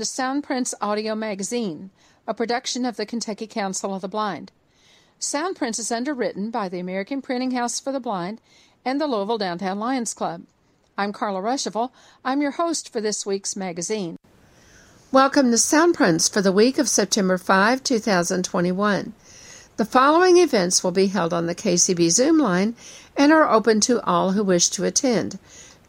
To Soundprints Audio Magazine, a production of the Kentucky Council of the Blind. Soundprints is underwritten by the American Printing House for the Blind and the Louisville Downtown Lions Club. I'm Carla Ruschival. I'm your host for this week's magazine. Welcome to Soundprints for the week of September 5, 2021. The following events will be held on the KCB Zoom line and are open to all who wish to attend.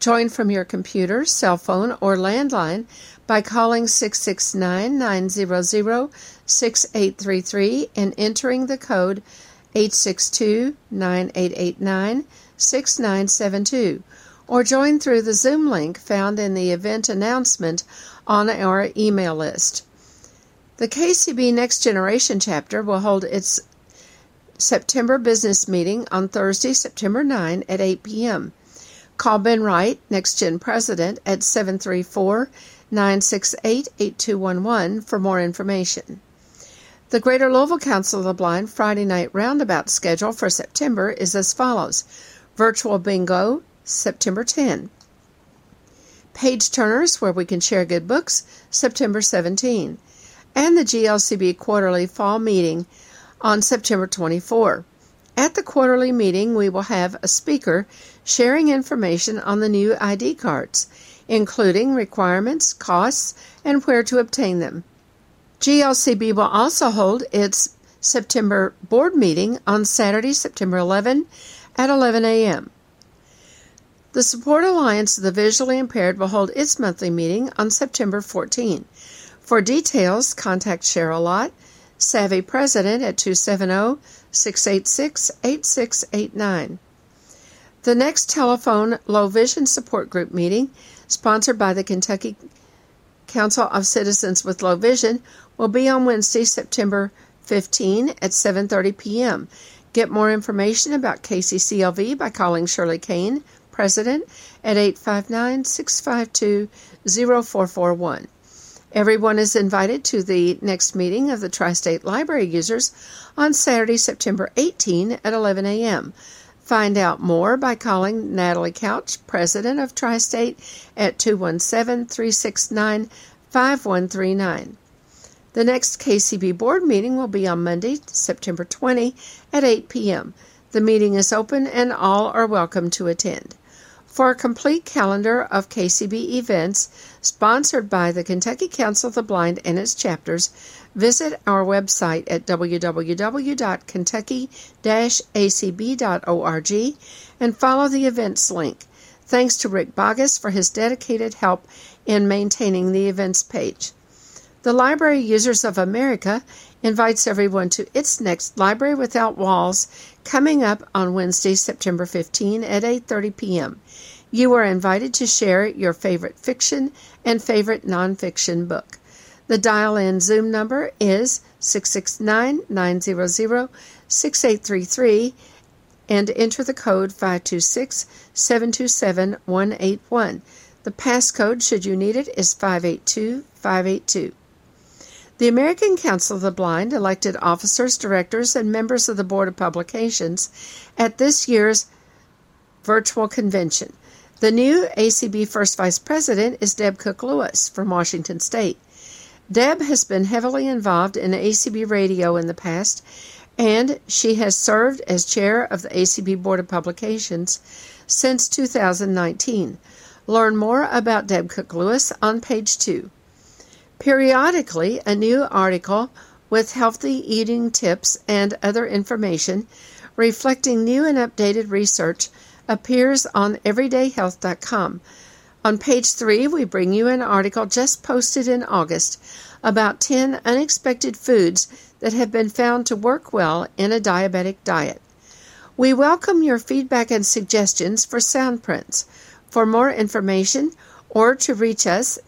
Join from your computer, cell phone, or landline by calling 669 900 6833 and entering the code 862 9889 6972 or join through the Zoom link found in the event announcement on our email list. The KCB Next Generation chapter will hold its September business meeting on Thursday, September 9 at 8 p.m. Call Ben Wright, Next Gen President, at 734 968 8211 for more information. The Greater Louisville Council of the Blind Friday night roundabout schedule for September is as follows Virtual Bingo, September 10. Page Turners, where we can share good books, September 17. And the GLCB Quarterly Fall Meeting on September 24. At the quarterly meeting, we will have a speaker sharing information on the new ID cards including requirements, costs, and where to obtain them. GLCB will also hold its September board meeting on Saturday, September 11 at 11 a.m. The Support Alliance of the Visually Impaired will hold its monthly meeting on September 14. For details, contact Cheryl Lott, SAVI President at 270 686 8689. The next telephone low vision support group meeting sponsored by the Kentucky Council of Citizens with Low Vision, will be on Wednesday, September 15 at 7:30 p.m. Get more information about KCCLV by calling Shirley Kane, President, at 859-652-0441. Everyone is invited to the next meeting of the Tri-State Library users on Saturday, September 18 at 11 a.m. Find out more by calling Natalie Couch, President of Tri State, at 217 369 5139. The next KCB board meeting will be on Monday, September 20 at 8 p.m. The meeting is open and all are welcome to attend. For a complete calendar of KCB events sponsored by the Kentucky Council of the Blind and its chapters, visit our website at www.kentucky-acb.org and follow the events link. Thanks to Rick Bogus for his dedicated help in maintaining the events page. The Library Users of America invites everyone to its next Library Without Walls coming up on Wednesday, September 15 at 8:30 p.m. You are invited to share your favorite fiction and favorite nonfiction book. The dial in Zoom number is 669 900 6833 and enter the code 526 727 181. The passcode, should you need it, is 582 582. The American Council of the Blind elected officers, directors, and members of the Board of Publications at this year's virtual convention. The new ACB First Vice President is Deb Cook Lewis from Washington State. Deb has been heavily involved in ACB radio in the past, and she has served as chair of the ACB Board of Publications since 2019. Learn more about Deb Cook Lewis on page 2. Periodically, a new article with healthy eating tips and other information reflecting new and updated research appears on everydayhealth.com. On page 3, we bring you an article just posted in August about 10 unexpected foods that have been found to work well in a diabetic diet. We welcome your feedback and suggestions for Soundprints. For more information or to reach us,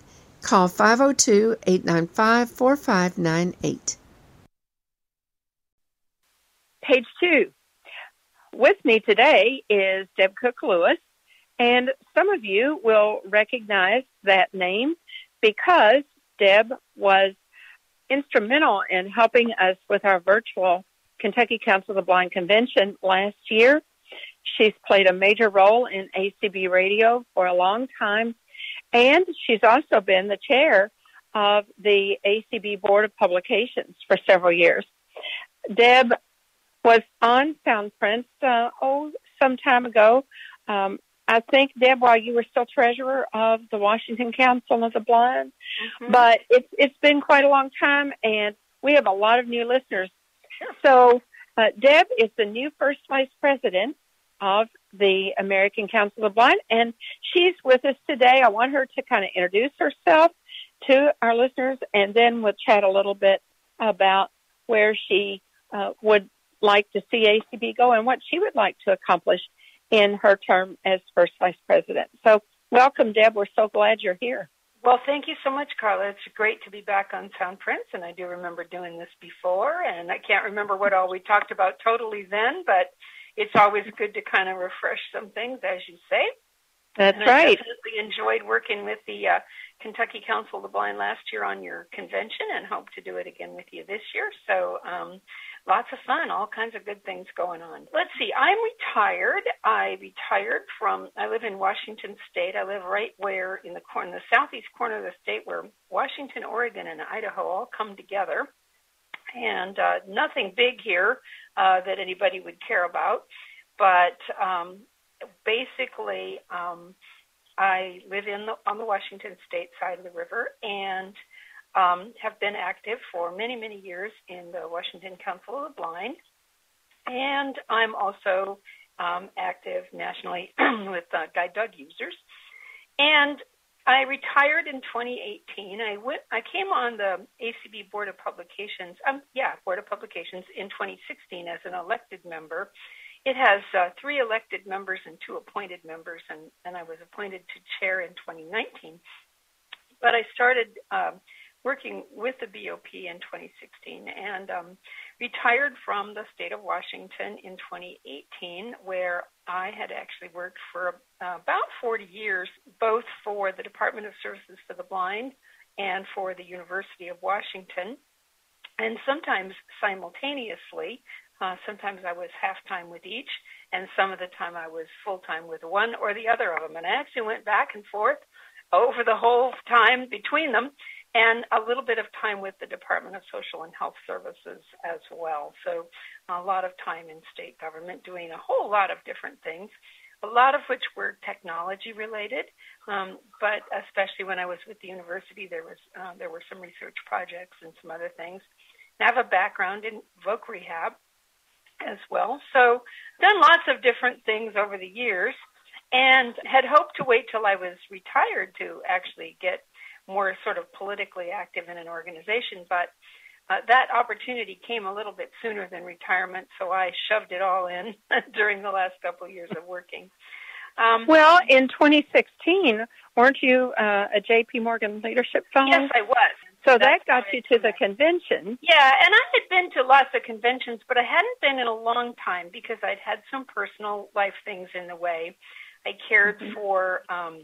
Call 502 895 4598. Page two. With me today is Deb Cook Lewis, and some of you will recognize that name because Deb was instrumental in helping us with our virtual Kentucky Council of the Blind convention last year. She's played a major role in ACB radio for a long time and she's also been the chair of the ACB Board of Publications for several years. Deb was on Soundprints, uh, oh, some time ago. Um, I think, Deb, while you were still treasurer of the Washington Council of the Blind, mm-hmm. but it's it's been quite a long time, and we have a lot of new listeners. Sure. So, uh, Deb is the new first vice president of the American Council of the Blind, and she's with us today. I want her to kind of introduce herself to our listeners, and then we'll chat a little bit about where she uh, would like to see ACB go and what she would like to accomplish in her term as first vice president. So, welcome, Deb. We're so glad you're here. Well, thank you so much, Carla. It's great to be back on Soundprints, and I do remember doing this before, and I can't remember what all we talked about totally then, but it's always good to kind of refresh some things, as you say. That's and right. I definitely enjoyed working with the uh, Kentucky Council of the Blind last year on your convention, and hope to do it again with you this year. So, um, lots of fun, all kinds of good things going on. Let's see, I'm retired. I retired from, I live in Washington State. I live right where in the corner, the southeast corner of the state where Washington, Oregon, and Idaho all come together. And uh, nothing big here uh, that anybody would care about. But um, basically, um, I live in the, on the Washington State side of the river, and um, have been active for many, many years in the Washington Council of the Blind. And I'm also um, active nationally with uh, Guide Dog Users. And I retired in 2018. I went. I came on the ACB Board of Publications. Um, yeah, Board of Publications in 2016 as an elected member. It has uh, three elected members and two appointed members, and, and I was appointed to chair in 2019. But I started um, working with the BOP in 2016 and um, retired from the state of Washington in 2018, where I had actually worked for uh, about 40 years, both for the Department of Services for the Blind and for the University of Washington. And sometimes simultaneously, uh, sometimes I was half time with each, and some of the time I was full time with one or the other of them. And I actually went back and forth over the whole time between them and a little bit of time with the Department of Social and Health Services as well. So a lot of time in state government doing a whole lot of different things, a lot of which were technology related. Um, but especially when I was with the university, there was uh, there were some research projects and some other things. I have a background in voc rehab as well, so done lots of different things over the years, and had hoped to wait till I was retired to actually get more sort of politically active in an organization, but uh, that opportunity came a little bit sooner than retirement, so I shoved it all in during the last couple of years of working. Um, well, in 2016, weren't you uh, a J.P. Morgan Leadership Fellow? Yes, I was. So That's that got you to the convention. Yeah, and I had been to lots of conventions, but I hadn't been in a long time because I'd had some personal life things in the way. I cared mm-hmm. for um,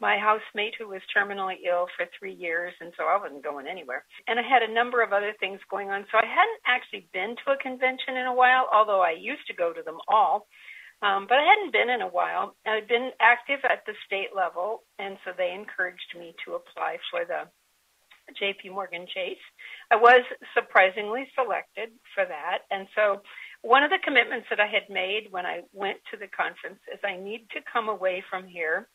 my housemate who was terminally ill for three years, and so I wasn't going anywhere. And I had a number of other things going on, so I hadn't actually been to a convention in a while, although I used to go to them all. Um, but I hadn't been in a while. I'd been active at the state level, and so they encouraged me to apply for the JP Morgan Chase. I was surprisingly selected for that. And so one of the commitments that I had made when I went to the conference is I need to come away from here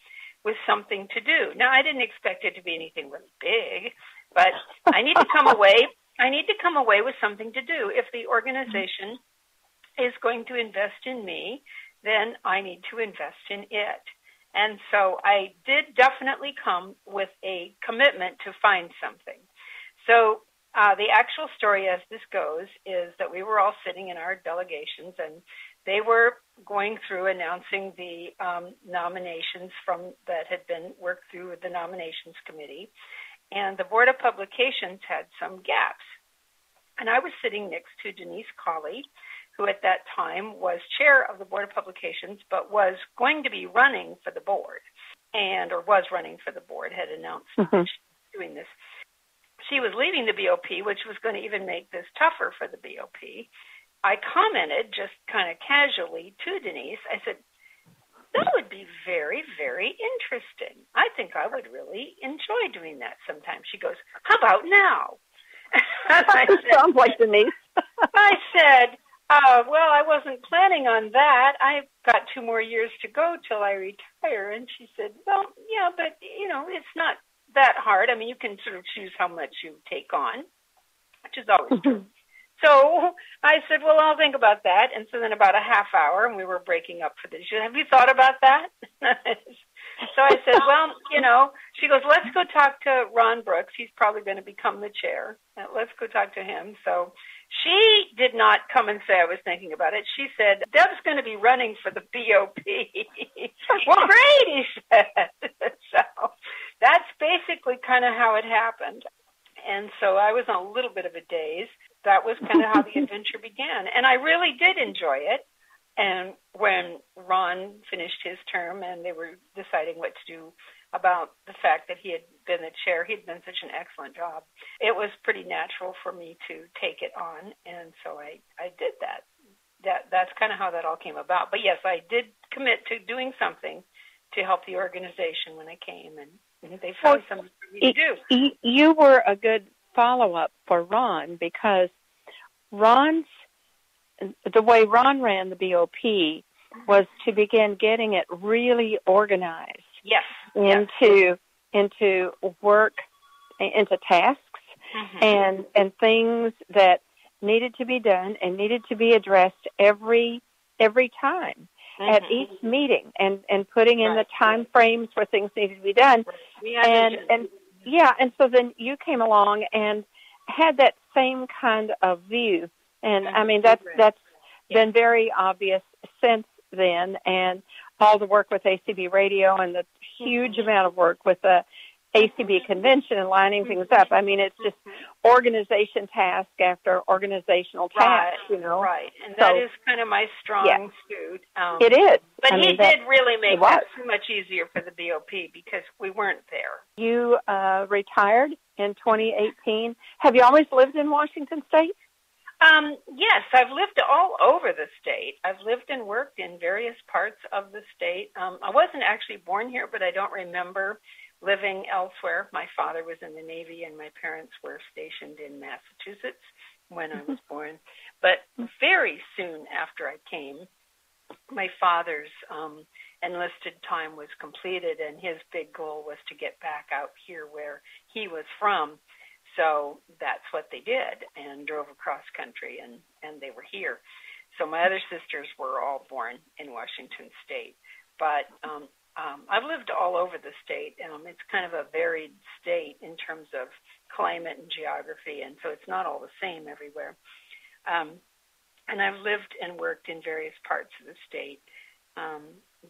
with something to do. Now, I didn't expect it to be anything really big, but I need to come away. I need to come away with something to do. If the organization is going to invest in me, then I need to invest in it. And so I did definitely come with a commitment to find something. So uh, the actual story, as this goes, is that we were all sitting in our delegations and they were going through announcing the um, nominations from that had been worked through with the nominations committee, and the board of publications had some gaps. And I was sitting next to Denise Colley, who at that time was chair of the board of publications, but was going to be running for the board, and or was running for the board, had announced mm-hmm. doing this. She was leaving the BOP, which was going to even make this tougher for the BOP. I commented just kind of casually to Denise. I said, that would be very, very interesting. I think I would really enjoy doing that sometime. She goes, How about now? I said, Sounds like Denise. I said, uh, well, I wasn't planning on that. I've got two more years to go till I retire. And she said, well, yeah, but, you know, it's not that hard. I mean, you can sort of choose how much you take on, which is always true. So I said, well, I'll think about that. And so then about a half hour, and we were breaking up for the show. Have you thought about that? so I said, well, you know, she goes, let's go talk to Ron Brooks. He's probably going to become the chair. Uh, let's go talk to him. So she did not come and say I was thinking about it. She said, Deb's going to be running for the BOP. well, great, he said. so that's basically kind of how it happened. And so I was on a little bit of a daze. That was kind of how the adventure began. And I really did enjoy it. And when Ron finished his term and they were deciding what to do about the fact that he had been the chair, he'd done such an excellent job. It was pretty natural for me to take it on, and so I I did that. That that's kind of how that all came about. But yes, I did commit to doing something to help the organization when I came, and, they found well, something for me to do. You were a good follow up for Ron because Ron's the way Ron ran the BOP was to begin getting it really organized. Yes. Into yes. into work into tasks mm-hmm. and and things that needed to be done and needed to be addressed every every time mm-hmm. at each meeting and and putting in right. the time frames where things needed to be done and and yeah and so then you came along and had that same kind of view. And I mean that's that's been very obvious since then, and all the work with ACB radio and the huge mm-hmm. amount of work with the ACB convention and lining things up. I mean, it's just mm-hmm. organization task after organizational task, right, you know. Right, and so, that is kind of my strong yeah, suit. Um, it is. But I he mean, did really make it so much easier for the BOP because we weren't there. You uh, retired in 2018. Have you always lived in Washington State? Um, yes, I've lived all over the state. I've lived and worked in various parts of the state. Um, I wasn't actually born here, but I don't remember living elsewhere. My father was in the Navy, and my parents were stationed in Massachusetts when I was born. But very soon after I came, my father's um, enlisted time was completed, and his big goal was to get back out here where he was from. So that's what they did and drove across country and, and they were here. So my other sisters were all born in Washington State. But um, um, I've lived all over the state. Um, it's kind of a varied state in terms of climate and geography, and so it's not all the same everywhere. Um, and I've lived and worked in various parts of the state. Um,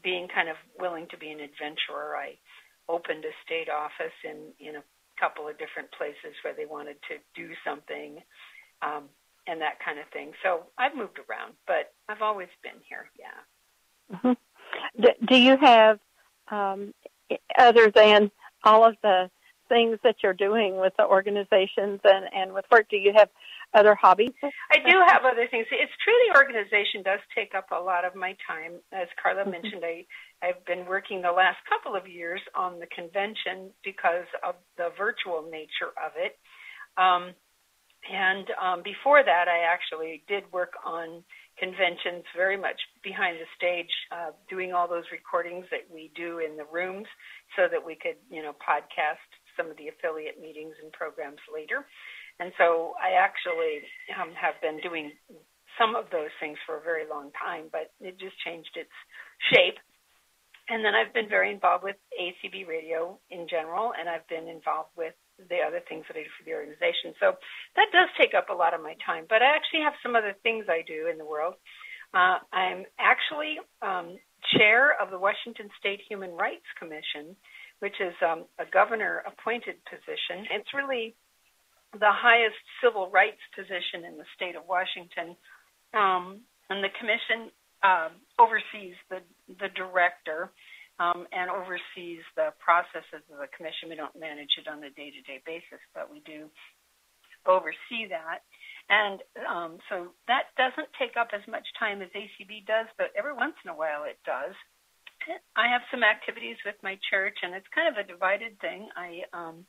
being kind of willing to be an adventurer, I opened a state office in in a couple of different places where they wanted to do something um, and that kind of thing. So I've moved around, but I've always been here. Yeah. Mm-hmm. Do you have, um, other than all of the things that you're doing with the organizations and, and with work, do you have other hobbies? I do have other things. It's true the organization does take up a lot of my time. As Carla mm-hmm. mentioned, I I've been working the last couple of years on the convention because of the virtual nature of it. Um, and um, before that, I actually did work on conventions very much behind the stage, uh, doing all those recordings that we do in the rooms so that we could, you know, podcast some of the affiliate meetings and programs later. And so I actually um, have been doing some of those things for a very long time, but it just changed its shape and then I've been very involved with ACB radio in general, and I've been involved with the other things that I do for the organization. So that does take up a lot of my time. But I actually have some other things I do in the world. Uh, I'm actually um, chair of the Washington State Human Rights Commission, which is um, a governor appointed position. It's really the highest civil rights position in the state of Washington. Um, and the commission um, oversees the the director um, and oversees the processes of the commission. We don't manage it on a day to day basis, but we do oversee that. And um, so that doesn't take up as much time as ACB does, but every once in a while it does. I have some activities with my church, and it's kind of a divided thing. I um,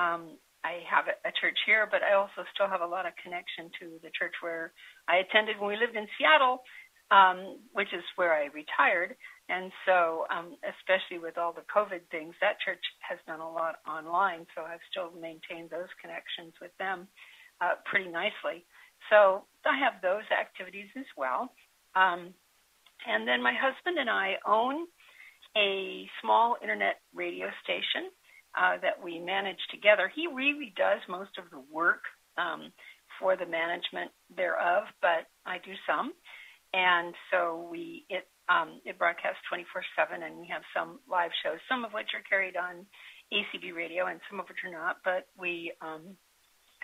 um, I have a church here, but I also still have a lot of connection to the church where I attended when we lived in Seattle, um, which is where I retired. And so, um, especially with all the COVID things, that church has done a lot online. So I've still maintained those connections with them uh, pretty nicely. So I have those activities as well. Um, and then my husband and I own a small internet radio station uh, that we manage together. He really does most of the work um, for the management thereof, but I do some. And so we it um, it broadcasts 24/7, and we have some live shows, some of which are carried on ACB radio, and some of which are not. But we um,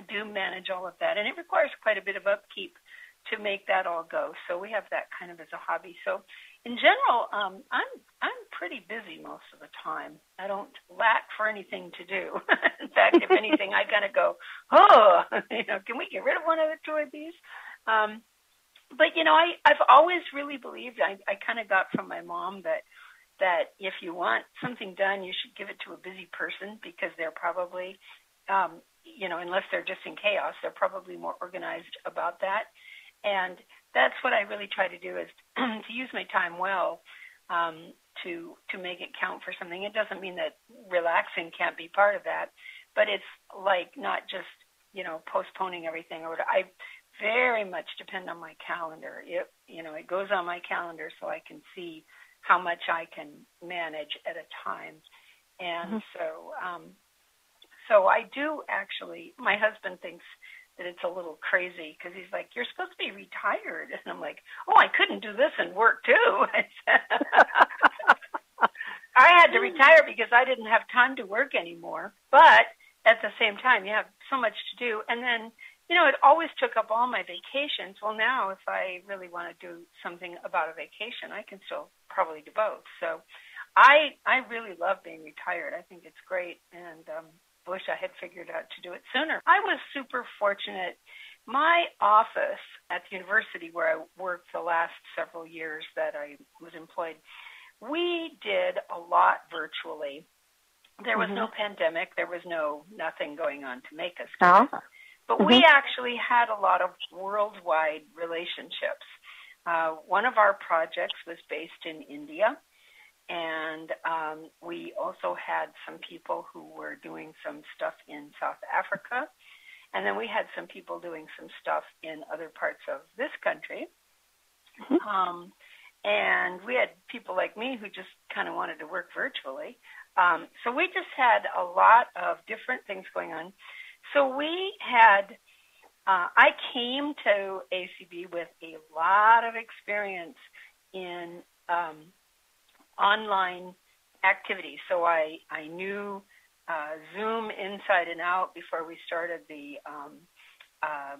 do manage all of that, and it requires quite a bit of upkeep to make that all go. So we have that kind of as a hobby. So in general, um, I'm I'm pretty busy most of the time. I don't lack for anything to do. in fact, if anything, I kind of go, oh, you know, can we get rid of one of the toy bees? Um, but you know, I I've always really believed. I I kind of got from my mom that that if you want something done, you should give it to a busy person because they're probably, um, you know, unless they're just in chaos, they're probably more organized about that. And that's what I really try to do is to use my time well um, to to make it count for something. It doesn't mean that relaxing can't be part of that, but it's like not just you know postponing everything. Or I very much depend on my calendar. It you know it goes on my calendar so I can see how much I can manage at a time. And mm-hmm. so um, so I do actually. My husband thinks that it's a little crazy because he's like, "You're supposed to be retired," and I'm like, "Oh, I couldn't do this and work too." I had to retire because I didn't have time to work anymore. But at the same time, you have so much to do, and then you know, it always took up all my vacations. Well, now if I really want to do something about a vacation, I can still probably do both. So, I I really love being retired. I think it's great, and um, wish I had figured out to do it sooner. I was super fortunate. My office at the university where I worked the last several years that I was employed, we did a lot virtually. There was mm-hmm. no pandemic. There was no nothing going on to make us. Oh. But mm-hmm. we actually had a lot of worldwide relationships. Uh, one of our projects was based in India, and um, we also had some people who were doing some stuff in South Africa. And then we had some people doing some stuff in other parts of this country. Mm-hmm. Um, and we had people like me who just kind of wanted to work virtually. Um, so we just had a lot of different things going on. So we had, uh, I came to ACB with a lot of experience in um, online activities. So I, I knew uh, Zoom inside and out before we started the um, uh,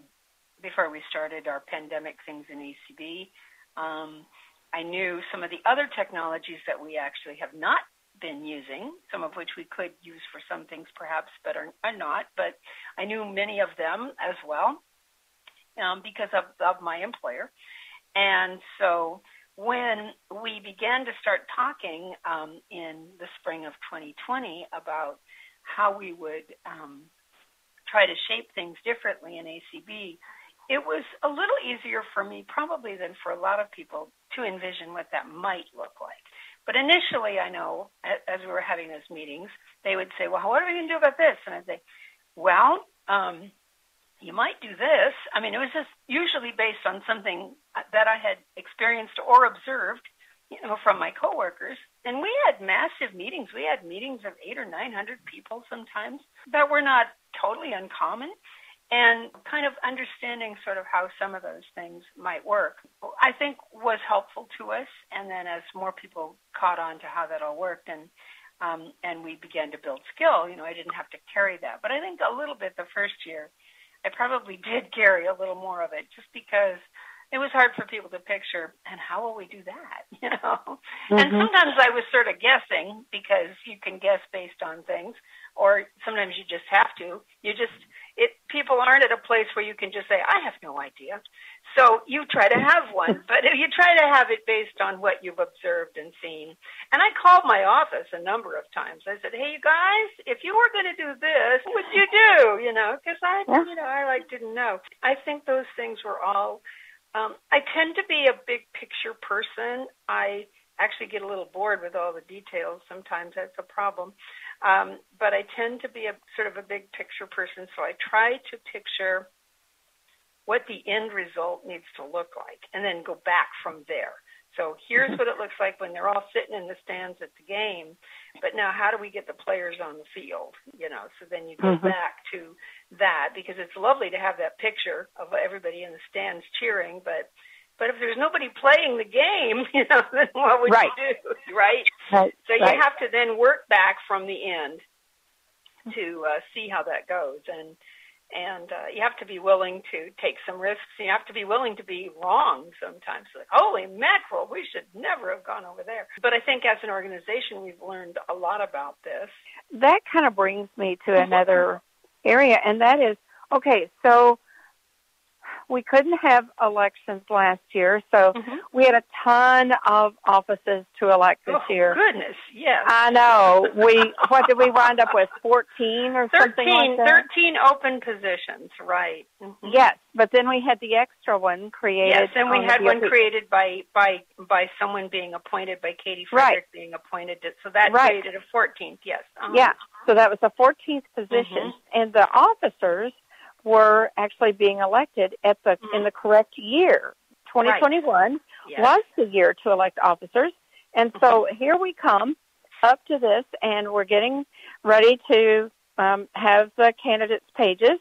before we started our pandemic things in ACB. Um, I knew some of the other technologies that we actually have not been using, some of which we could use for some things perhaps, but are, are not. But I knew many of them as well um, because of, of my employer. And so when we began to start talking um, in the spring of 2020 about how we would um, try to shape things differently in ACB, it was a little easier for me, probably than for a lot of people, to envision what that might look like. But initially, I know, as we were having those meetings, they would say, Well, what are we going to do about this? And I'd say, Well, um, you might do this. I mean, it was just usually based on something that I had experienced or observed, you know, from my coworkers. And we had massive meetings. We had meetings of eight or 900 people sometimes that were not totally uncommon. And kind of understanding sort of how some of those things might work, I think was helpful to us. And then as more people caught on to how that all worked and um, and we began to build skill, you know, I didn't have to carry that. But I think a little bit the first year, I probably did carry a little more of it just because it was hard for people to picture and how will we do that you know mm-hmm. and sometimes i was sort of guessing because you can guess based on things or sometimes you just have to you just it people aren't at a place where you can just say i have no idea So you try to have one, but you try to have it based on what you've observed and seen. And I called my office a number of times. I said, "Hey, you guys, if you were going to do this, what would you do?" You know, because I, you know, I like didn't know. I think those things were all. Um, I tend to be a big picture person. I actually get a little bored with all the details. Sometimes that's a problem. Um, but I tend to be a sort of a big picture person, so I try to picture what the end result needs to look like, and then go back from there. So here's mm-hmm. what it looks like when they're all sitting in the stands at the game. But now, how do we get the players on the field? You know, so then you go mm-hmm. back to that because it's lovely to have that picture of everybody in the stands cheering, but but if there's nobody playing the game, you know, then what would right. you do, right? right. So you right. have to then work back from the end to uh, see how that goes, and and uh, you have to be willing to take some risks. You have to be willing to be wrong sometimes. Like, holy mackerel, we should never have gone over there. But I think as an organization, we've learned a lot about this. That kind of brings me to another area, and that is okay. So we couldn't have elections last year, so mm-hmm. we had a ton of offices to elect this oh, year. Goodness, yes. I know. We what did we wind up with? Fourteen or 13, something like that. Thirteen open positions, right? Mm-hmm. Yes, but then we had the extra one created. Yes, and we had one created by by by someone being appointed by Katie Frederick right. being appointed. To, so that right. created a fourteenth. Yes. Uh-huh. Yeah. So that was the fourteenth position, mm-hmm. and the officers were actually being elected at the mm-hmm. in the correct year. 2021 right. yes. was the year to elect officers, and so mm-hmm. here we come up to this, and we're getting ready to um, have the candidates' pages,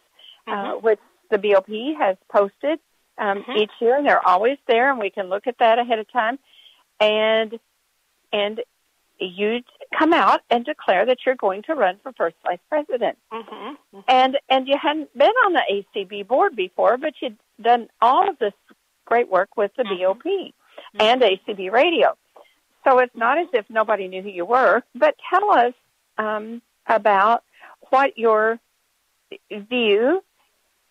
uh, mm-hmm. uh, which the BOP has posted um, mm-hmm. each year, and they're always there, and we can look at that ahead of time, and and you come out and declare that you're going to run for first vice president. Mm-hmm, mm-hmm. And and you hadn't been on the ACB board before, but you'd done all of this great work with the mm-hmm. BOP mm-hmm. and ACB radio. So it's not as if nobody knew who you were. But tell us um, about what your view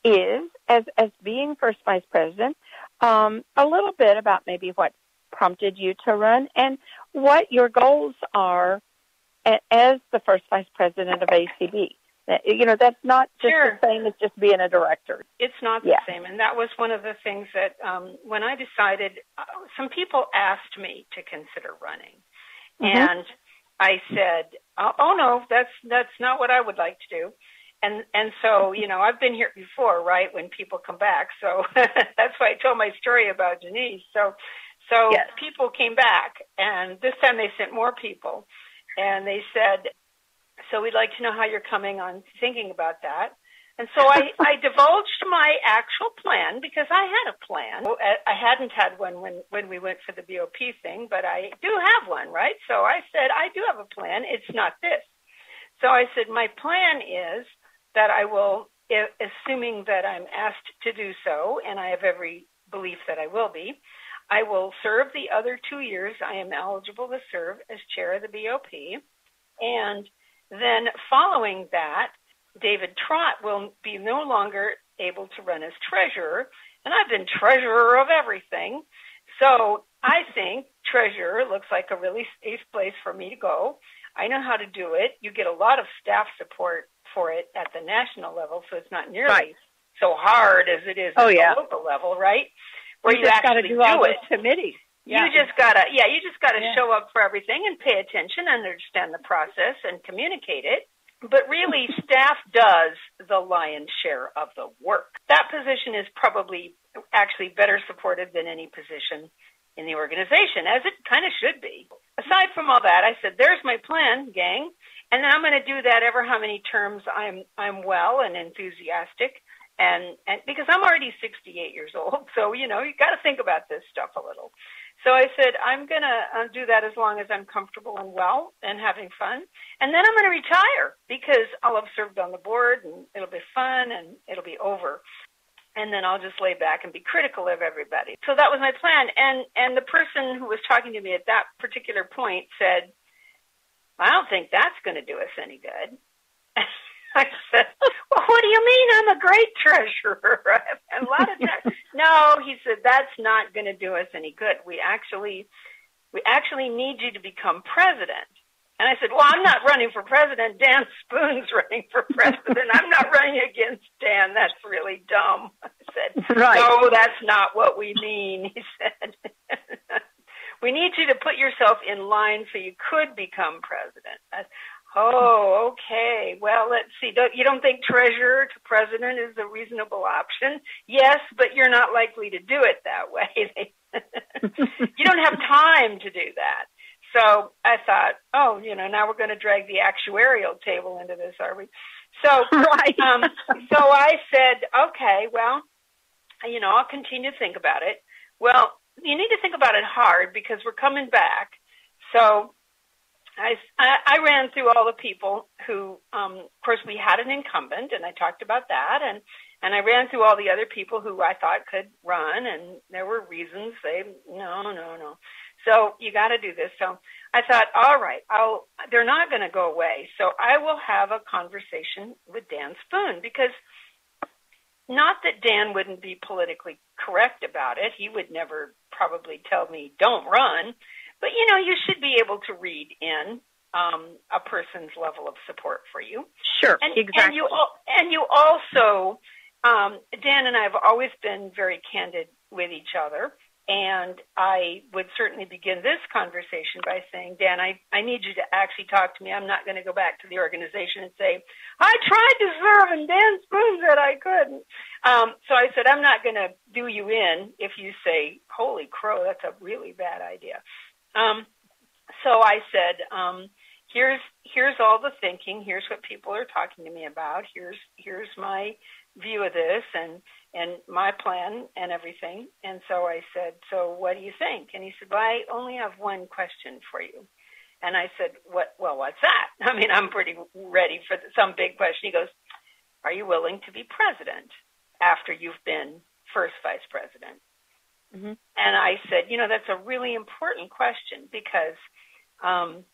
is as as being first vice president. Um, a little bit about maybe what prompted you to run and what your goals are as the first vice president of ACB. You know, that's not just sure. the same as just being a director. It's not the yeah. same. And that was one of the things that um, when I decided, uh, some people asked me to consider running. Mm-hmm. And I said, oh, oh no, that's that's not what I would like to do. And and so you know I've been here before, right? When people come back, so that's why I told my story about Denise. So so yes. people came back, and this time they sent more people, and they said, "So we'd like to know how you're coming on thinking about that." And so I, I divulged my actual plan because I had a plan. Oh, I hadn't had one when, when we went for the BOP thing, but I do have one, right? So I said, I do have a plan. It's not this. So I said, my plan is that I will, assuming that I'm asked to do so, and I have every belief that I will be, I will serve the other two years I am eligible to serve as chair of the BOP. And then following that, David Trott will be no longer able to run as treasurer. And I've been treasurer of everything. So I think treasurer looks like a really safe place for me to go. I know how to do it. You get a lot of staff support for it at the national level, so it's not nearly right. so hard as it is oh, at yeah. the local level, right? Where you, you just got to do, all it. committees. Yeah. You just gotta, yeah, you just gotta yeah. show up for everything and pay attention, and understand the process, and communicate it. But really, staff does the lion's share of the work. That position is probably actually better supported than any position in the organization, as it kind of should be. Aside from all that, I said, "There's my plan, gang," and I'm going to do that ever how many terms I'm I'm well and enthusiastic and and because I'm already 68 years old, so you know you got to think about this stuff a little. So I said I'm gonna uh, do that as long as I'm comfortable and well and having fun, and then I'm gonna retire because I'll have served on the board and it'll be fun and it'll be over. And then I'll just lay back and be critical of everybody. So that was my plan. And and the person who was talking to me at that particular point said, "I don't think that's going to do us any good." I said, well, what do you mean I'm a great treasurer? a lot of times, no, he said, that's not going to do us any good. We actually, we actually need you to become president. And I said, well, I'm not running for president. Dan Spoone's running for president. I'm not running against Dan. That's really dumb. I said, right. no, that's not what we mean. He said, we need you to put yourself in line so you could become president. I, oh, okay. Well, let's see. Don't, you don't think treasurer to president is a reasonable option? Yes, but you're not likely to do it that way. you don't have time to do that. So I thought, oh, you know, now we're going to drag the actuarial table into this, are we? So, right. um, so I said, okay, well, you know, I'll continue to think about it. Well, you need to think about it hard because we're coming back. So I, I ran through all the people who, um, of course, we had an incumbent, and I talked about that, and and I ran through all the other people who I thought could run, and there were reasons they no, no, no. So you got to do this. So I thought, all right, I'll. They're not going to go away, so I will have a conversation with Dan Spoone because not that Dan wouldn't be politically correct about it. He would never probably tell me don't run, but you know you should be able to read in um, a person's level of support for you. Sure, and, exactly. And you and you also um, Dan and I have always been very candid with each other. And I would certainly begin this conversation by saying, Dan, I, I need you to actually talk to me. I'm not going to go back to the organization and say, I tried to serve and Dan Spoone said I couldn't. Um, so I said, I'm not going to do you in if you say, holy crow, that's a really bad idea. Um, so I said, um, here's, here's all the thinking. Here's what people are talking to me about. Here's, here's my view of this and and my plan and everything. And so I said, "So what do you think?" And he said, "Well, I only have one question for you." And I said, "What? Well, what's that?" I mean, I'm pretty ready for some big question. He goes, "Are you willing to be president after you've been first vice president?" Mm-hmm. And I said, "You know, that's a really important question because um,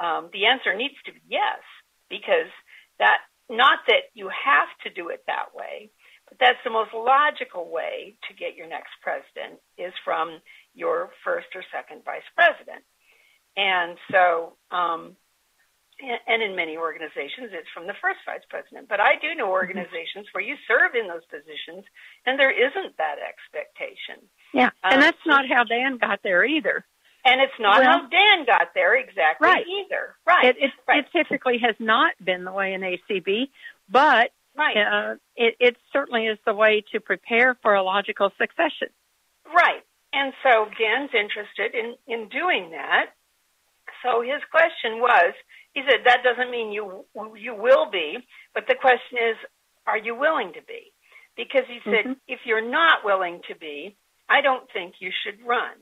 um, the answer needs to be yes, because that not that you have to do it that way, but that's the most logical way to get your next president is from your first or second vice president. And so, um, and in many organizations, it's from the first vice president. But I do know mm-hmm. organizations where you serve in those positions and there isn't that expectation. Yeah. And um, that's not how Dan got there either. And it's not well, how Dan got there exactly right. either. Right. It, it, right. it typically has not been the way in ACB, but right. Uh, it, it certainly is the way to prepare for a logical succession. Right. And so Dan's interested in, in doing that. So his question was, he said, that doesn't mean you, you will be, but the question is, are you willing to be? Because he said, mm-hmm. if you're not willing to be, I don't think you should run.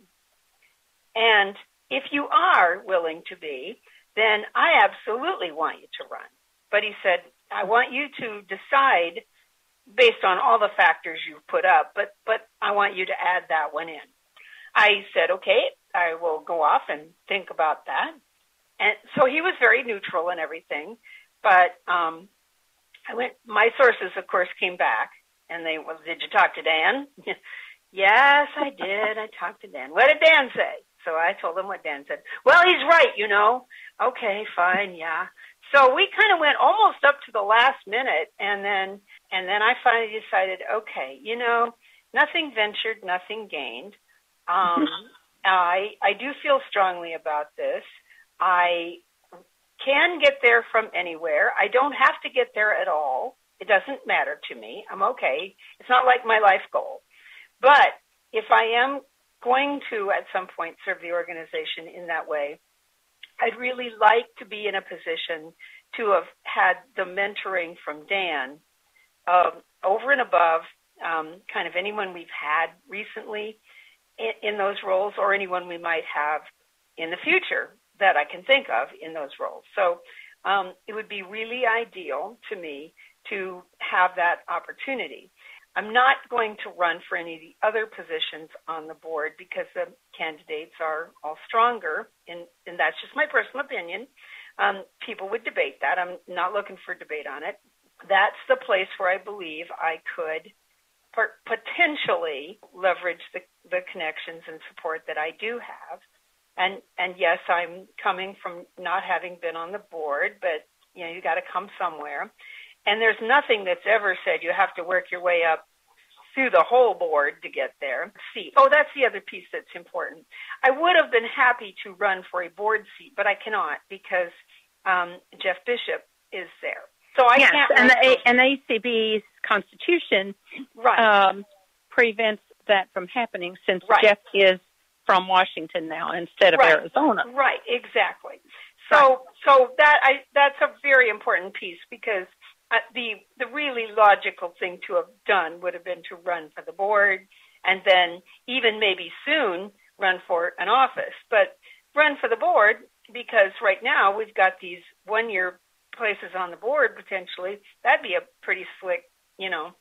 And if you are willing to be, then I absolutely want you to run. But he said, I want you to decide based on all the factors you've put up, but, but I want you to add that one in. I said, okay, I will go off and think about that. And so he was very neutral and everything, but, um, I went, my sources, of course, came back and they, well, did you talk to Dan? yes, I did. I talked to Dan. What did Dan say? So I told him what Dan said. Well, he's right, you know. Okay, fine, yeah. So we kind of went almost up to the last minute, and then and then I finally decided, okay, you know, nothing ventured, nothing gained. Um, I I do feel strongly about this. I can get there from anywhere. I don't have to get there at all. It doesn't matter to me. I'm okay. It's not like my life goal. But if I am going to at some point serve the organization in that way, I'd really like to be in a position to have had the mentoring from Dan um, over and above um, kind of anyone we've had recently in, those roles or anyone we might have in the future that I can think of in those roles. So um, it would be really ideal to me to have that opportunity. I'm not going to run for any of the other positions on the board because the candidates are all stronger, and, and that's just my personal opinion. um, people would debate that. I'm not looking for debate on it. That's the place where I believe I could potentially leverage the, the connections and support that I do have. And and yes, I'm coming from not having been on the board, but you know, you got to come somewhere. And there's nothing that's ever said you have to work your way up through the whole board to get there. See, oh, that's the other piece that's important. I would have been happy to run for a board seat, but I cannot because um, Jeff Bishop is there. So I yes, can't. And the, and ACB's constitution right. um, prevents that from happening since right. Jeff is from Washington now instead of right. Arizona. Right, exactly. So so that I that's a very important piece because uh, the the really logical thing to have done would have been to run for the board and then even maybe soon run for an office. But run for the board because right now we've got these one year places on the board potentially. That'd be a pretty slick, you know,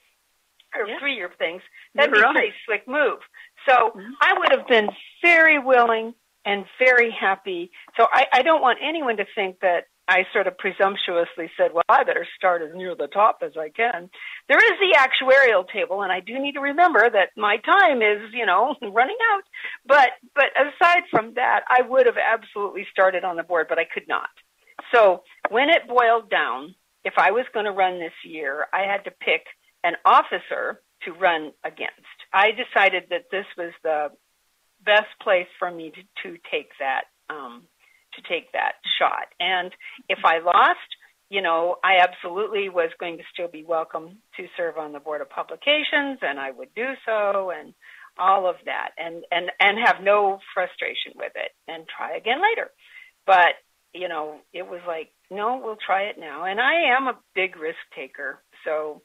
or yeah. three year things. That'd You're be a pretty slick move. So Mhm. I would have been very willing and very happy. So I, I don't want anyone to think that I sort of presumptuously said, well, I better start as near the top as I can. There is the actuarial table, and I do need to remember that my time is, you know, running out. But, but aside from that, I would have absolutely started on the board, but I could not. So when it boiled down, if I was going to run this year, I had to pick an officer to run against. I decided that this was the best place for me to, to take that um, to take that shot. And if I lost, you know, I absolutely was going to still be welcome to serve on the board of publications, and I would do so, and all of that, and and and have no frustration with it, and try again later. But you know, it was like, no, we'll try it now, and I am a big risk taker, so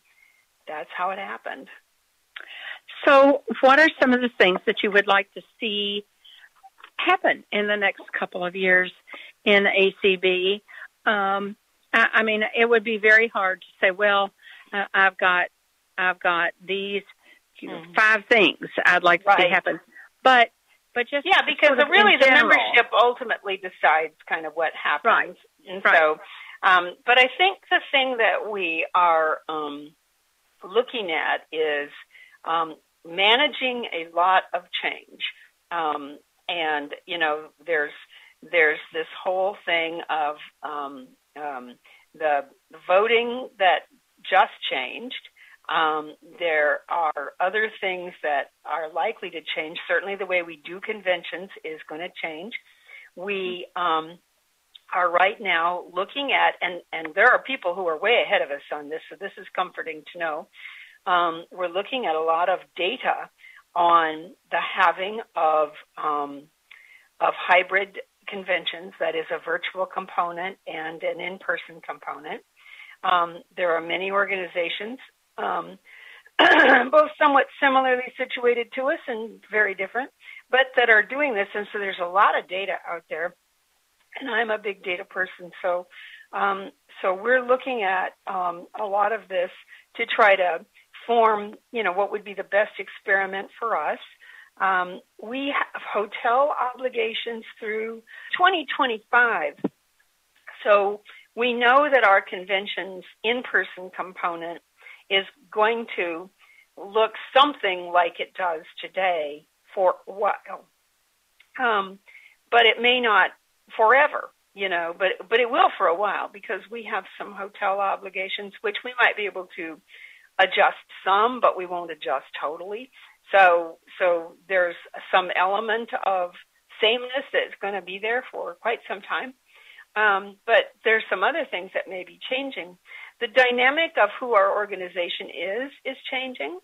that's how it happened. So, what are some of the things that you would like to see happen in the next couple of years in ACB? Um, I, I, mean, it would be very hard to say, well, uh, I've got, I've got these you know, Mhm. five things I'd like to see happen, but but just Yeah, because sort of really the general. membership ultimately decides kind of what happens. Right. And Right. so, um, but I think the thing that we are um, looking at is um, managing a lot of change. Um, and you know, there's there's this whole thing of um, um, the voting that just changed. Um, there are other things that are likely to change. Certainly, the way we do conventions is going to change. We um, are right now looking at, and, and there are people who are way ahead of us on this, so this is comforting to know. Um, we're looking at a lot of data on the having of um, of hybrid conventions, that is a virtual component and an in-person component. Um, there are many organizations um, both somewhat similarly situated to us and very different, but that are doing this. And so there's a lot of data out there, and I'm a big data person, so um, so we're looking at um, a lot of this to try to form, you know, what would be the best experiment for us. Um, we have hotel obligations through 2025, so we know that our convention's in-person component is going to look something like it does today for a while. Um, but it may not forever, you know, but, but it will for a while because we have some hotel obligations, which we might be able to adjust some, but we won't adjust totally. So, so there's some element of sameness that's going to be there for quite some time. Um, but there's some other things that may be changing. The dynamic of who our organization is is changing.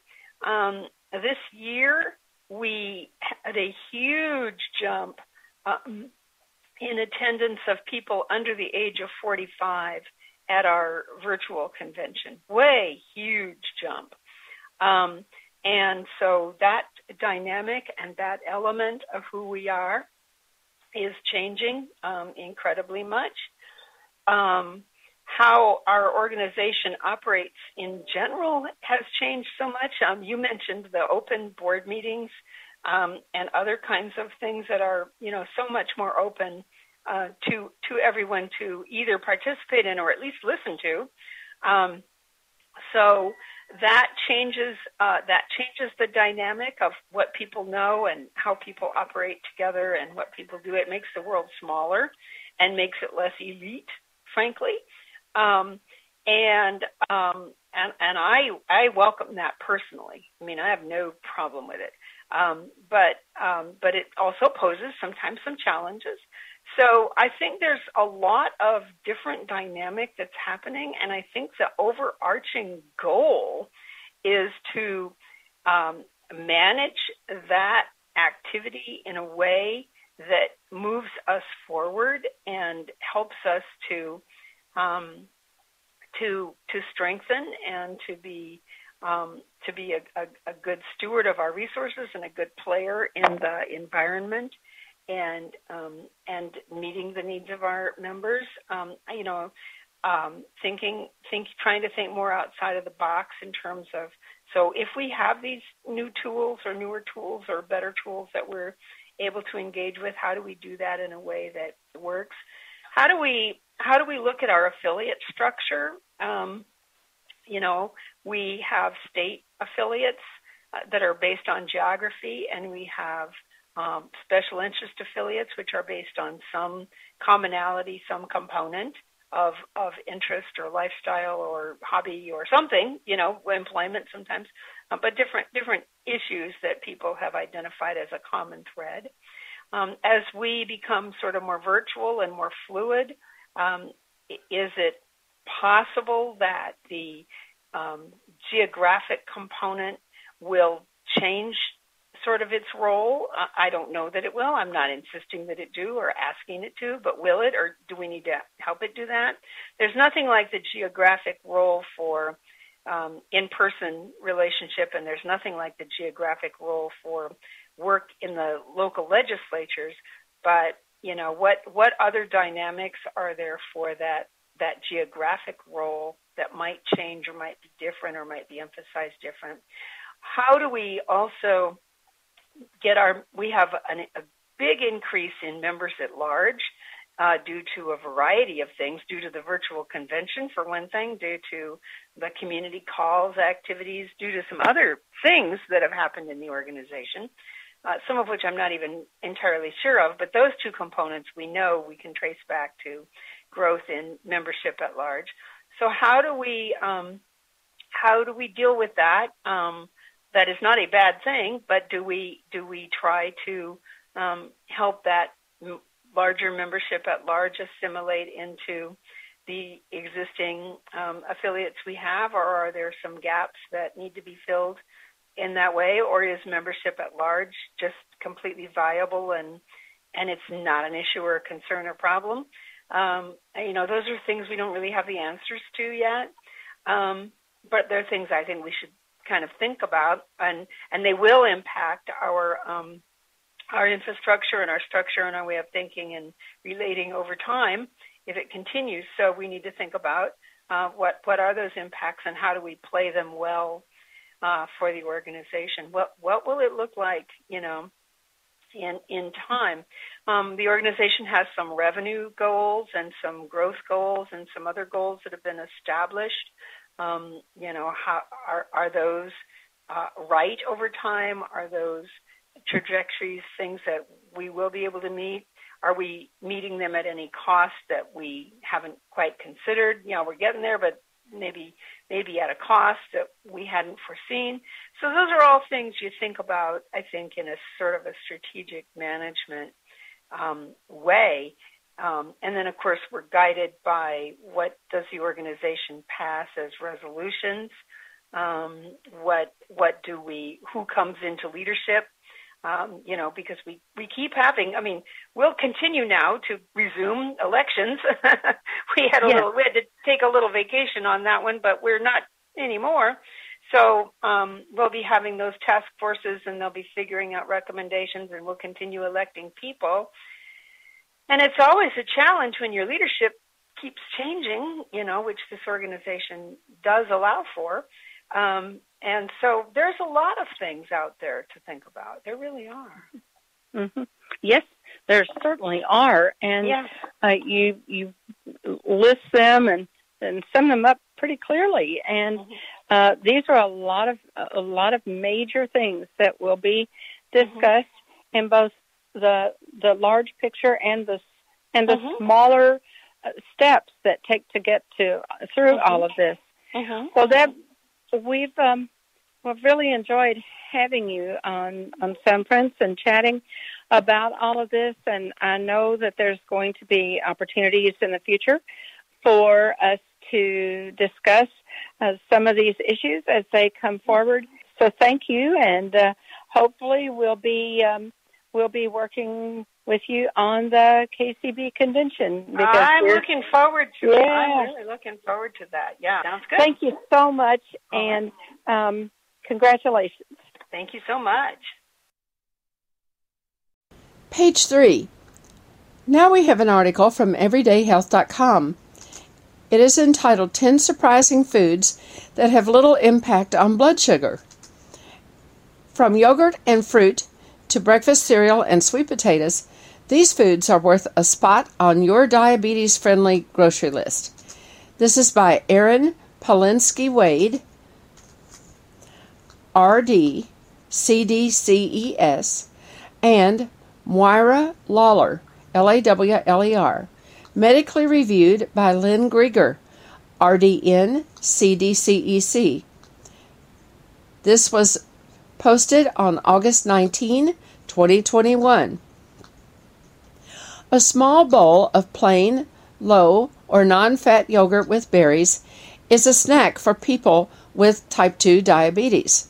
Um, this year, we had a huge jump um, in attendance of people under the age of 45 at our virtual convention. Way huge jump. Um, and so that dynamic and that element of who we are is changing um, incredibly much. How our organization operates in general has changed so much. Um, you mentioned the open board meetings um, and other kinds of things that are, you know, so much more open uh, to to everyone to either participate in or at least listen to. Um, so that changes uh, that changes the dynamic of what people know and how people operate together and what people do. It makes the world smaller and makes it less elite, frankly. Um, and um, and and I I welcome that personally. I mean, I have no problem with it. Um, but um, but it also poses sometimes some challenges. So I think there's a lot of different dynamic that's happening, and I think the overarching goal is to um, manage that activity in a way that moves us forward and helps us to um, to to strengthen and to be um, to be a, a, a, good steward of our resources and a good player in the environment and um, and meeting the needs of our members. Um, you know, um, thinking, think, trying to think more outside of the box in terms of. So, if we have these new tools or newer tools or better tools that we're able to engage with, how do we do that in a way that works? How do we how do we look at our affiliate structure? Um, you know, we have state affiliates uh, that are based on geography, and we have um, special interest affiliates, which are based on some commonality, some component of of interest or lifestyle or hobby or something, you know, employment sometimes, uh, but different different issues that people have identified as a common thread. Um, as we become sort of more virtual and more fluid, um, is it possible that the um, geographic component will change sort of its role. I don't know that it will. I'm not insisting that it do or asking it to, but will it or do we need to help it do that? There's nothing like the geographic role for um, in-person relationship, and there's nothing like the geographic role for work in the local legislatures. But you know, what what other dynamics are there for that that geographic role that might change or might be different or might be emphasized different? How do we also get our, we have an, a big increase in members at large uh, due to a variety of things, due to the virtual convention, for one thing, due to the community calls activities, due to some other things that have happened in the organization, uh, some of which I'm not even entirely sure of, but those two components we know we can trace back to growth in membership at large. So how do we um, how do we deal with that? Um, that is not a bad thing, but do we do we try to um, help that larger membership at large assimilate into the existing um, affiliates we have, or are there some gaps that need to be filled in that way, or is membership at large just completely viable and and it's not an issue or a concern or problem? Um, you know, those are things we don't really have the answers to yet, um, but they're things I think we should kind of think about, and and they will impact our um, our infrastructure and our structure and our way of thinking and relating over time if it continues. So we need to think about uh, what what are those impacts and how do we play them well uh, for the organization. What what will it look like, you know, in in time? Um, the organization has some revenue goals and some growth goals and some other goals that have been established. Um, you know, how are are those uh, right over time? Are those trajectories things that we will be able to meet? Are we meeting them at any cost that we haven't quite considered? You know, we're getting there, but maybe maybe at a cost that we hadn't foreseen. So those are all things you think about, I think, in a sort of a strategic management um, way. Um, and then, of course, we're guided by what does the organization pass as resolutions. Um, what what do we? Who comes into leadership? Um, you know, because we we keep having. I mean, we'll continue now to resume elections. we had a little. We had to take a little vacation on that one, but we're not anymore. So um, we'll be having those task forces, and they'll be figuring out recommendations, and we'll continue electing people. And it's always a challenge when your leadership keeps changing, you know, which this organization does allow for. Um, and so there's a lot of things out there to think about. There really are. Mm-hmm. Yes, there certainly are, and Yeah. uh, you you list them and and sum them up pretty clearly. And Mhm. uh, these are a lot of a lot of major things that will be discussed in both the the large picture and the and the Mhm. smaller uh, steps that take to get to through Mhm. all of this. Well, Deb, we've um, we've really enjoyed having you on on Sun and chatting about all of this, and I know that there's going to be opportunities in the future for us to discuss uh, some of these issues as they come forward. So, thank you, and uh, hopefully, we'll be um, we'll be working with you on the KCB convention. Because I'm looking forward to it. I'm really looking forward to that. Yeah, sounds good. Thank you so much, All right. and um, congratulations. Thank you so much. Page 3. Now we have an article from everydayhealth.com. It is entitled 10 Surprising Foods That Have Little Impact on Blood Sugar. From yogurt and fruit to breakfast cereal and sweet potatoes, these foods are worth a spot on your diabetes friendly grocery list. This is by Erin Palinski Wade, RD, CDCES, and Moira Lawler, L A W L E R, medically reviewed by Lynn Grieger, RDN CDCES. This was posted on August 19, 2021. A small bowl of plain, low, or non fat yogurt with berries is a snack for people with type 2 diabetes.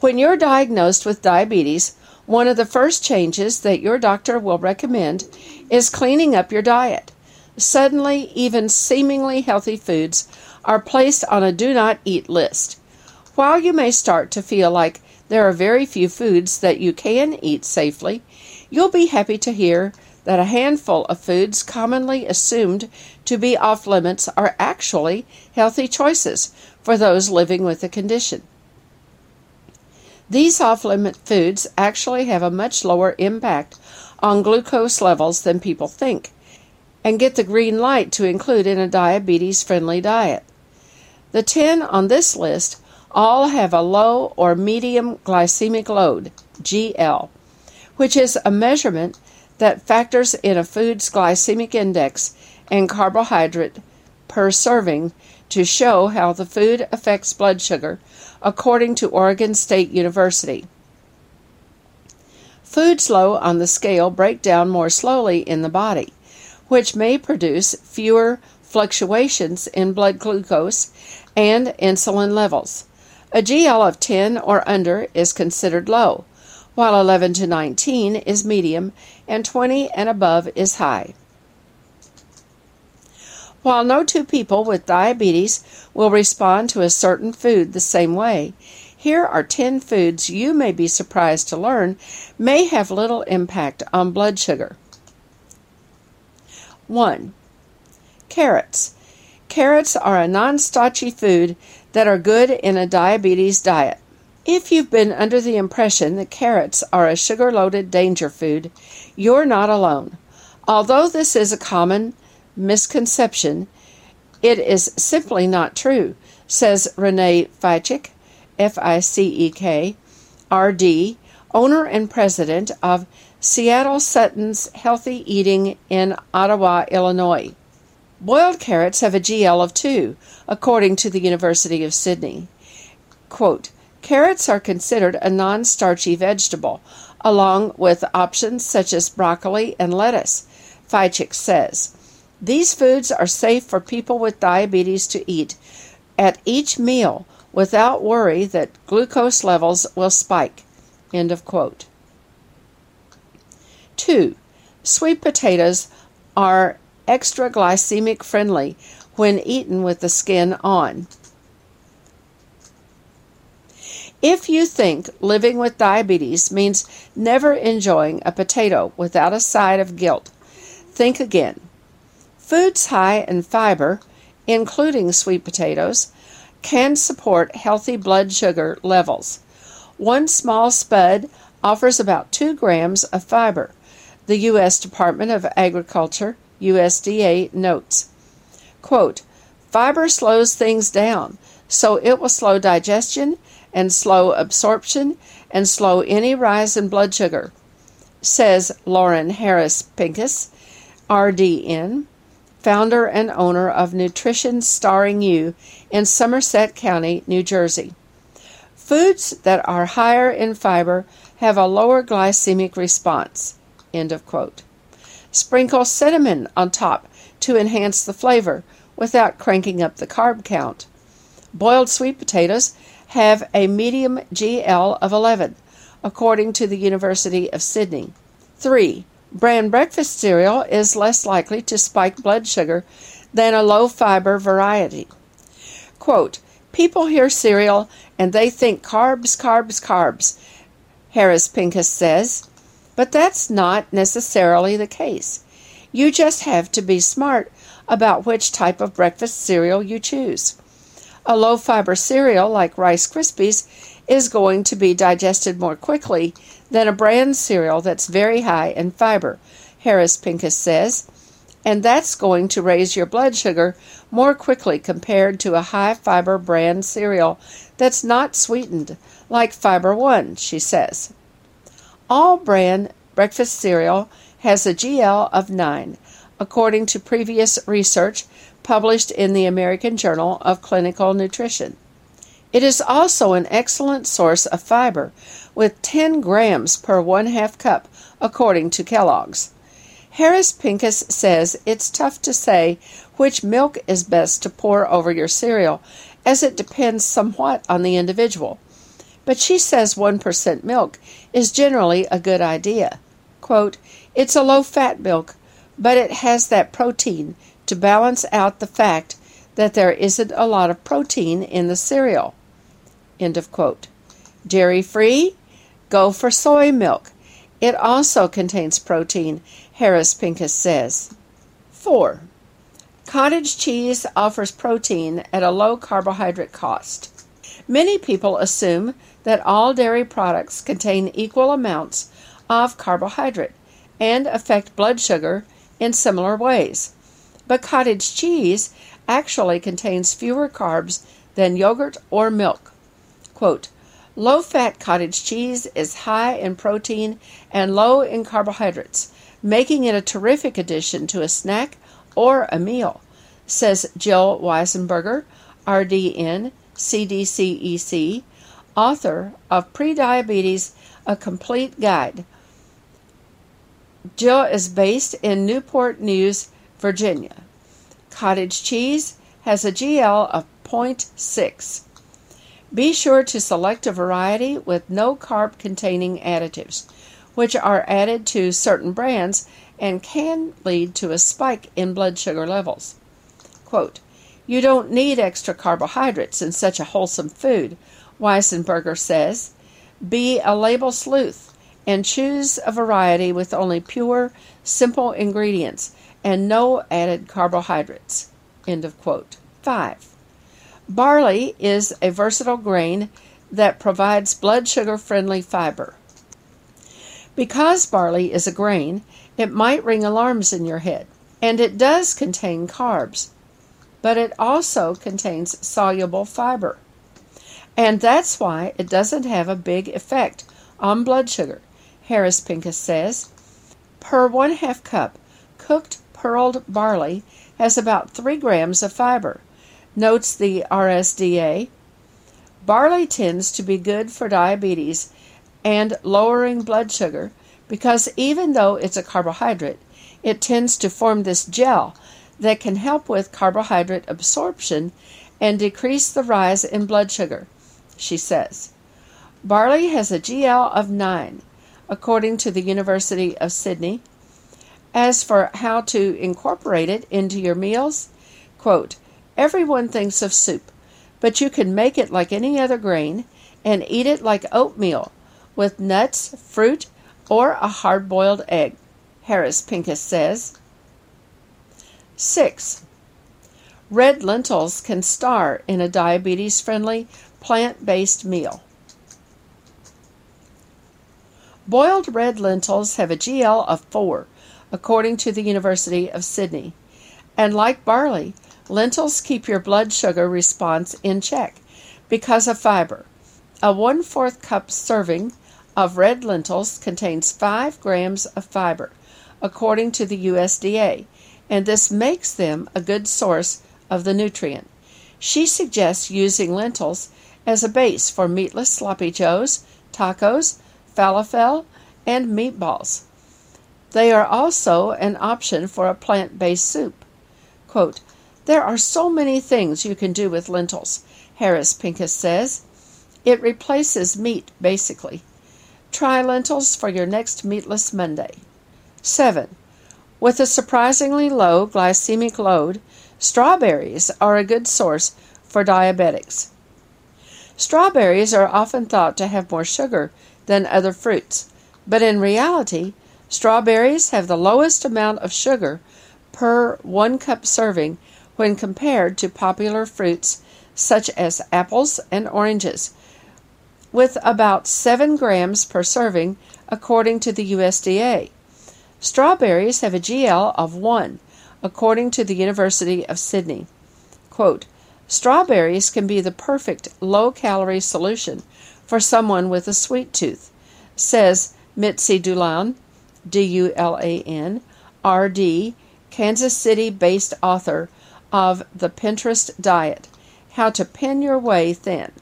When you're diagnosed with diabetes, one of the first changes that your doctor will recommend is cleaning up your diet. Suddenly, even seemingly healthy foods are placed on a do not eat list. While you may start to feel like there are very few foods that you can eat safely, you'll be happy to hear that a handful of foods commonly assumed to be off limits are actually healthy choices for those living with the condition. These off limit foods actually have a much lower impact on glucose levels than people think and get the green light to include in a diabetes friendly diet. The 10 on this list all have a low or medium glycemic load, GL, which is a measurement that factors in a food's glycemic index and carbohydrate per serving to show how the food affects blood sugar, according to Oregon State University. Foods low on the scale break down more slowly in the body, which may produce fewer fluctuations in blood glucose and insulin levels. A GL of 10 or under is considered low, while 11 to 19 is medium and 20 and above is high. While no two people with diabetes will respond to a certain food the same way, here are 10 foods you may be surprised to learn may have little impact on blood sugar. 1. Carrots. Carrots are a non starchy food that are good in a diabetes diet. If you've been under the impression that carrots are a sugar loaded danger food, you're not alone. Although this is a common misconception, it is simply not true, says Renee Ficek, F I C E K, RD, owner and president of Seattle Sutton's Healthy Eating in Ottawa, Illinois. Boiled carrots have a GL of 2, according to the University of Sydney. Quote, Carrots are considered a non starchy vegetable, along with options such as broccoli and lettuce, Ficek says. These foods are safe for people with diabetes to eat at each meal without worry that glucose levels will spike. End of quote. 2. Sweet potatoes are extra glycemic friendly when eaten with the skin on. If you think living with diabetes means never enjoying a potato without a side of guilt, think again. Foods high in fiber, including sweet potatoes, can support healthy blood sugar levels. One small spud offers about 2 grams of fiber. The U.S. Department of Agriculture, USDA, notes quote, Fiber slows things down, so it will slow digestion and slow absorption and slow any rise in blood sugar, says Lauren Harris Pincus, RDN, founder and owner of Nutrition Starring You in Somerset County, New Jersey. Foods that are higher in fiber have a lower glycemic response. End of quote. Sprinkle cinnamon on top to enhance the flavor without cranking up the carb count. Boiled sweet potatoes have a medium GL of 11, according to the University of Sydney. 3. Bran breakfast cereal is less likely to spike blood sugar than a low fiber variety. Quote, People hear cereal and they think carbs, carbs, carbs, Harris Pincus says. But that's not necessarily the case. You just have to be smart about which type of breakfast cereal you choose. A low fiber cereal like Rice Krispies is going to be digested more quickly than a bran cereal that's very high in fiber, Harris Pincus says, and that's going to raise your blood sugar more quickly compared to a high fiber bran cereal that's not sweetened, like Fiber One, she says. All bran breakfast cereal has a GL of 9, according to previous research published in the American Journal of Clinical Nutrition. It is also an excellent source of fiber, with 10 grams per one half cup, according to Kellogg's. Harris Pincus says it's tough to say which milk is best to pour over your cereal, as it depends somewhat on the individual but she says 1% milk is generally a good idea. Quote, it's a low fat milk, but it has that protein to balance out the fact that there isn't a lot of protein in the cereal. End of quote. Dairy free? Go for soy milk. It also contains protein, Harris Pincus says. 4. Cottage cheese offers protein at a low carbohydrate cost. Many people assume that all dairy products contain equal amounts of carbohydrate and affect blood sugar in similar ways. But cottage cheese actually contains fewer carbs than yogurt or milk. Quote, Low fat cottage cheese is high in protein and low in carbohydrates, making it a terrific addition to a snack or a meal, says Jill Weisenberger, RDN, CDCES, author of Prediabetes A Complete Guide. Jill is based in Newport News, Virginia. Cottage cheese has a GL of 0.6. Be sure to select a variety with no carb containing additives, which are added to certain brands and can lead to a spike in blood sugar levels. Quote, you don't need extra carbohydrates in such a wholesome food, Weisenberger says. Be a label sleuth and choose a variety with only pure, simple ingredients and no added carbohydrates. End of quote. 5. Barley is a versatile grain that provides blood sugar friendly fiber. Because barley is a grain, it might ring alarms in your head, and it does contain carbs but it also contains soluble fiber. And that's why it doesn't have a big effect on blood sugar, Harris Pincus says. Per one half cup, cooked pearled barley has about 3 grams of fiber, notes the USDA. Barley tends to be good for diabetes and lowering blood sugar because even though it's a carbohydrate, it tends to form this gel that can help with carbohydrate absorption and decrease the rise in blood sugar, she says. Barley has a GL of 9, according to the University of Sydney. As for how to incorporate it into your meals, quote, everyone thinks of soup, but you can make it like any other grain and eat it like oatmeal with nuts, fruit, or a hard boiled egg, Harris Pincus says. 6. Red lentils can star in a diabetes friendly plant based meal. Boiled red lentils have a GL of 4, according to the University of Sydney. And like barley, lentils keep your blood sugar response in check because of fiber. A 1 4th cup serving of red lentils contains 5 grams of fiber, according to the USDA, and this makes them a good source of the nutrient. She suggests using lentils as a base for meatless sloppy joes, tacos, falafel, and meatballs. They are also an option for a plant based soup. Quote, there are so many things you can do with lentils, Harris Pincus says. It replaces meat, basically. Try lentils for your next meatless Monday. 7. With a surprisingly low glycemic load, strawberries are a good source for diabetics. Strawberries are often thought to have more sugar than other fruits, but in reality, strawberries have the lowest amount of sugar per one cup serving when compared to popular fruits such as apples and oranges, with about 7 grams per serving according to the USDA. Strawberries have a GL of 1 according to the University of Sydney. Quote, Strawberries can be the perfect low calorie solution for someone with a sweet tooth, says Mitzi Dulan, D U L A N, R D, Kansas City based author of The Pinterest Diet How to Pin Your Way Thin.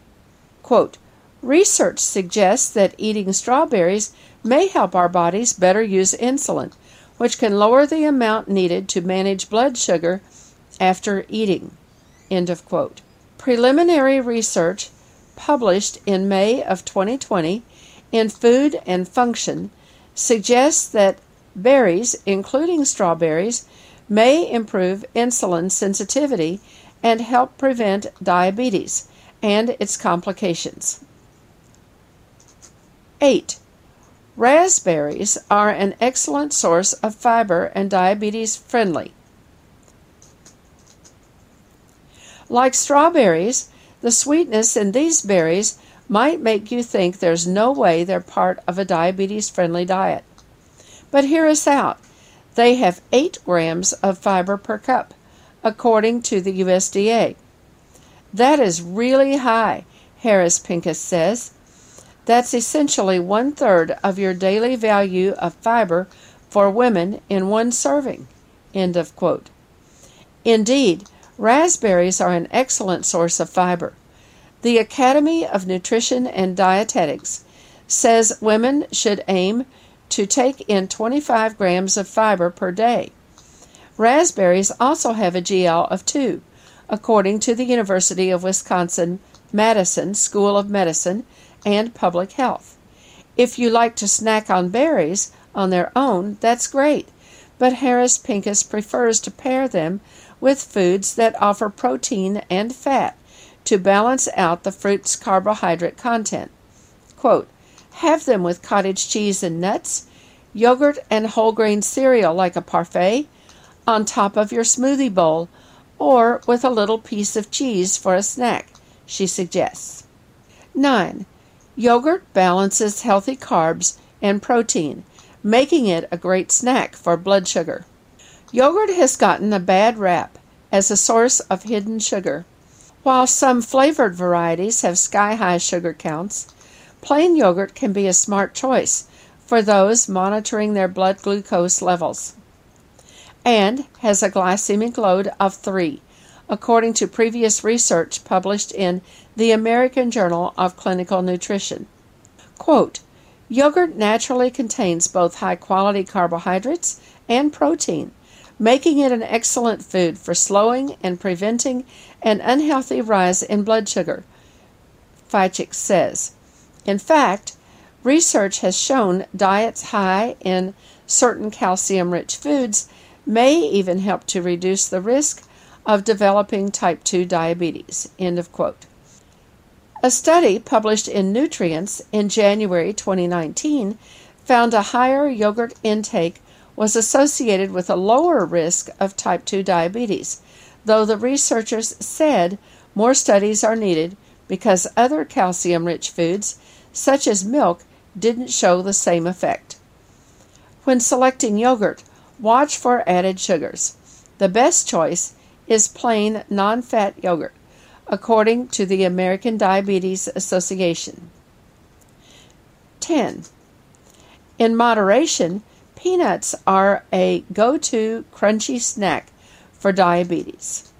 Quote, Research suggests that eating strawberries may help our bodies better use insulin, which can lower the amount needed to manage blood sugar after eating. End of quote. Preliminary research published in May of 2020 in Food and Function suggests that berries, including strawberries, may improve insulin sensitivity and help prevent diabetes and its complications. 8. Raspberries are an excellent source of fiber and diabetes friendly. Like strawberries, the sweetness in these berries might make you think there's no way they're part of a diabetes friendly diet. But hear us out. They have 8 grams of fiber per cup, according to the USDA. That is really high, Harris Pincus says. That's essentially one third of your daily value of fiber for women in one serving. End of quote. Indeed, Raspberries are an excellent source of fiber. The Academy of Nutrition and Dietetics says women should aim to take in 25 grams of fiber per day. Raspberries also have a GL of 2, according to the University of Wisconsin Madison School of Medicine and Public Health. If you like to snack on berries on their own, that's great, but Harris Pincus prefers to pair them with foods that offer protein and fat to balance out the fruit's carbohydrate content. Quote, have them with cottage cheese and nuts, yogurt and whole grain cereal like a parfait, on top of your smoothie bowl, or with a little piece of cheese for a snack, she suggests. 9. Yogurt balances healthy carbs and protein, making it a great snack for blood sugar. Yogurt has gotten a bad rap as a source of hidden sugar. While some flavored varieties have sky high sugar counts, plain yogurt can be a smart choice for those monitoring their blood glucose levels and has a glycemic load of 3, according to previous research published in the American Journal of Clinical Nutrition. Quote, Yogurt naturally contains both high quality carbohydrates and protein, making it an excellent food for slowing and preventing an unhealthy rise in blood sugar, Ficek says. In fact, research has shown diets high in certain calcium rich foods may even help to reduce the risk of developing type 2 diabetes. End of quote. A study published in Nutrients in January 2019 found a higher yogurt intake was associated with a lower risk of type 2 diabetes, though the researchers said more studies are needed because other calcium rich foods, such as milk, didn't show the same effect. When selecting yogurt, watch for added sugars. The best choice is plain non fat yogurt, according to the American Diabetes Association. 10. In moderation, peanuts are a go to crunchy snack for diabetes.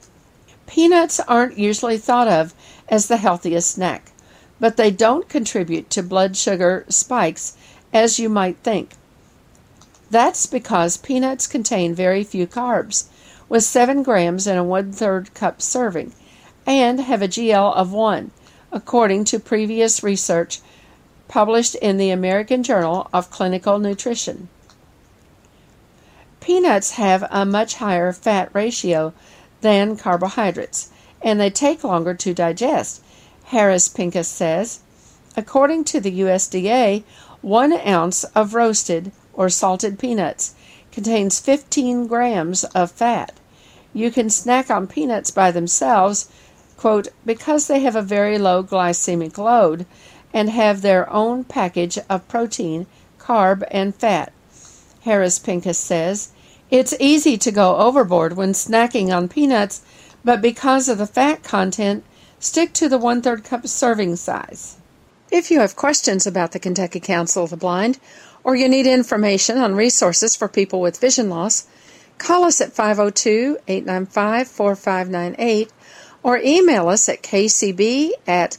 Peanuts aren't usually thought of as the healthiest snack, but they don't contribute to blood sugar spikes as you might think. That's because peanuts contain very few carbs, with 7 grams in a one third cup serving, and have a GL of 1, according to previous research published in the American Journal of Clinical Nutrition. Peanuts have a much higher fat ratio than carbohydrates, and they take longer to digest, Harris Pincus says. According to the USDA, one ounce of roasted or salted peanuts contains 15 grams of fat. You can snack on peanuts by themselves, quote, because they have a very low glycemic load and have their own package of protein, carb, and fat. Harris Pincus says, It's easy to go overboard when snacking on peanuts, but because of the fat content, stick to the one third cup serving size. If you have questions about the Kentucky Council of the Blind, or you need information on resources for people with vision loss, call us at 502 895 4598 or email us at kcb at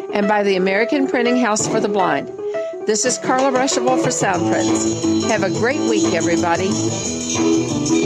and by the American Printing House for the Blind. This is Carla Ruschival for Soundprints. Have a great week, everybody.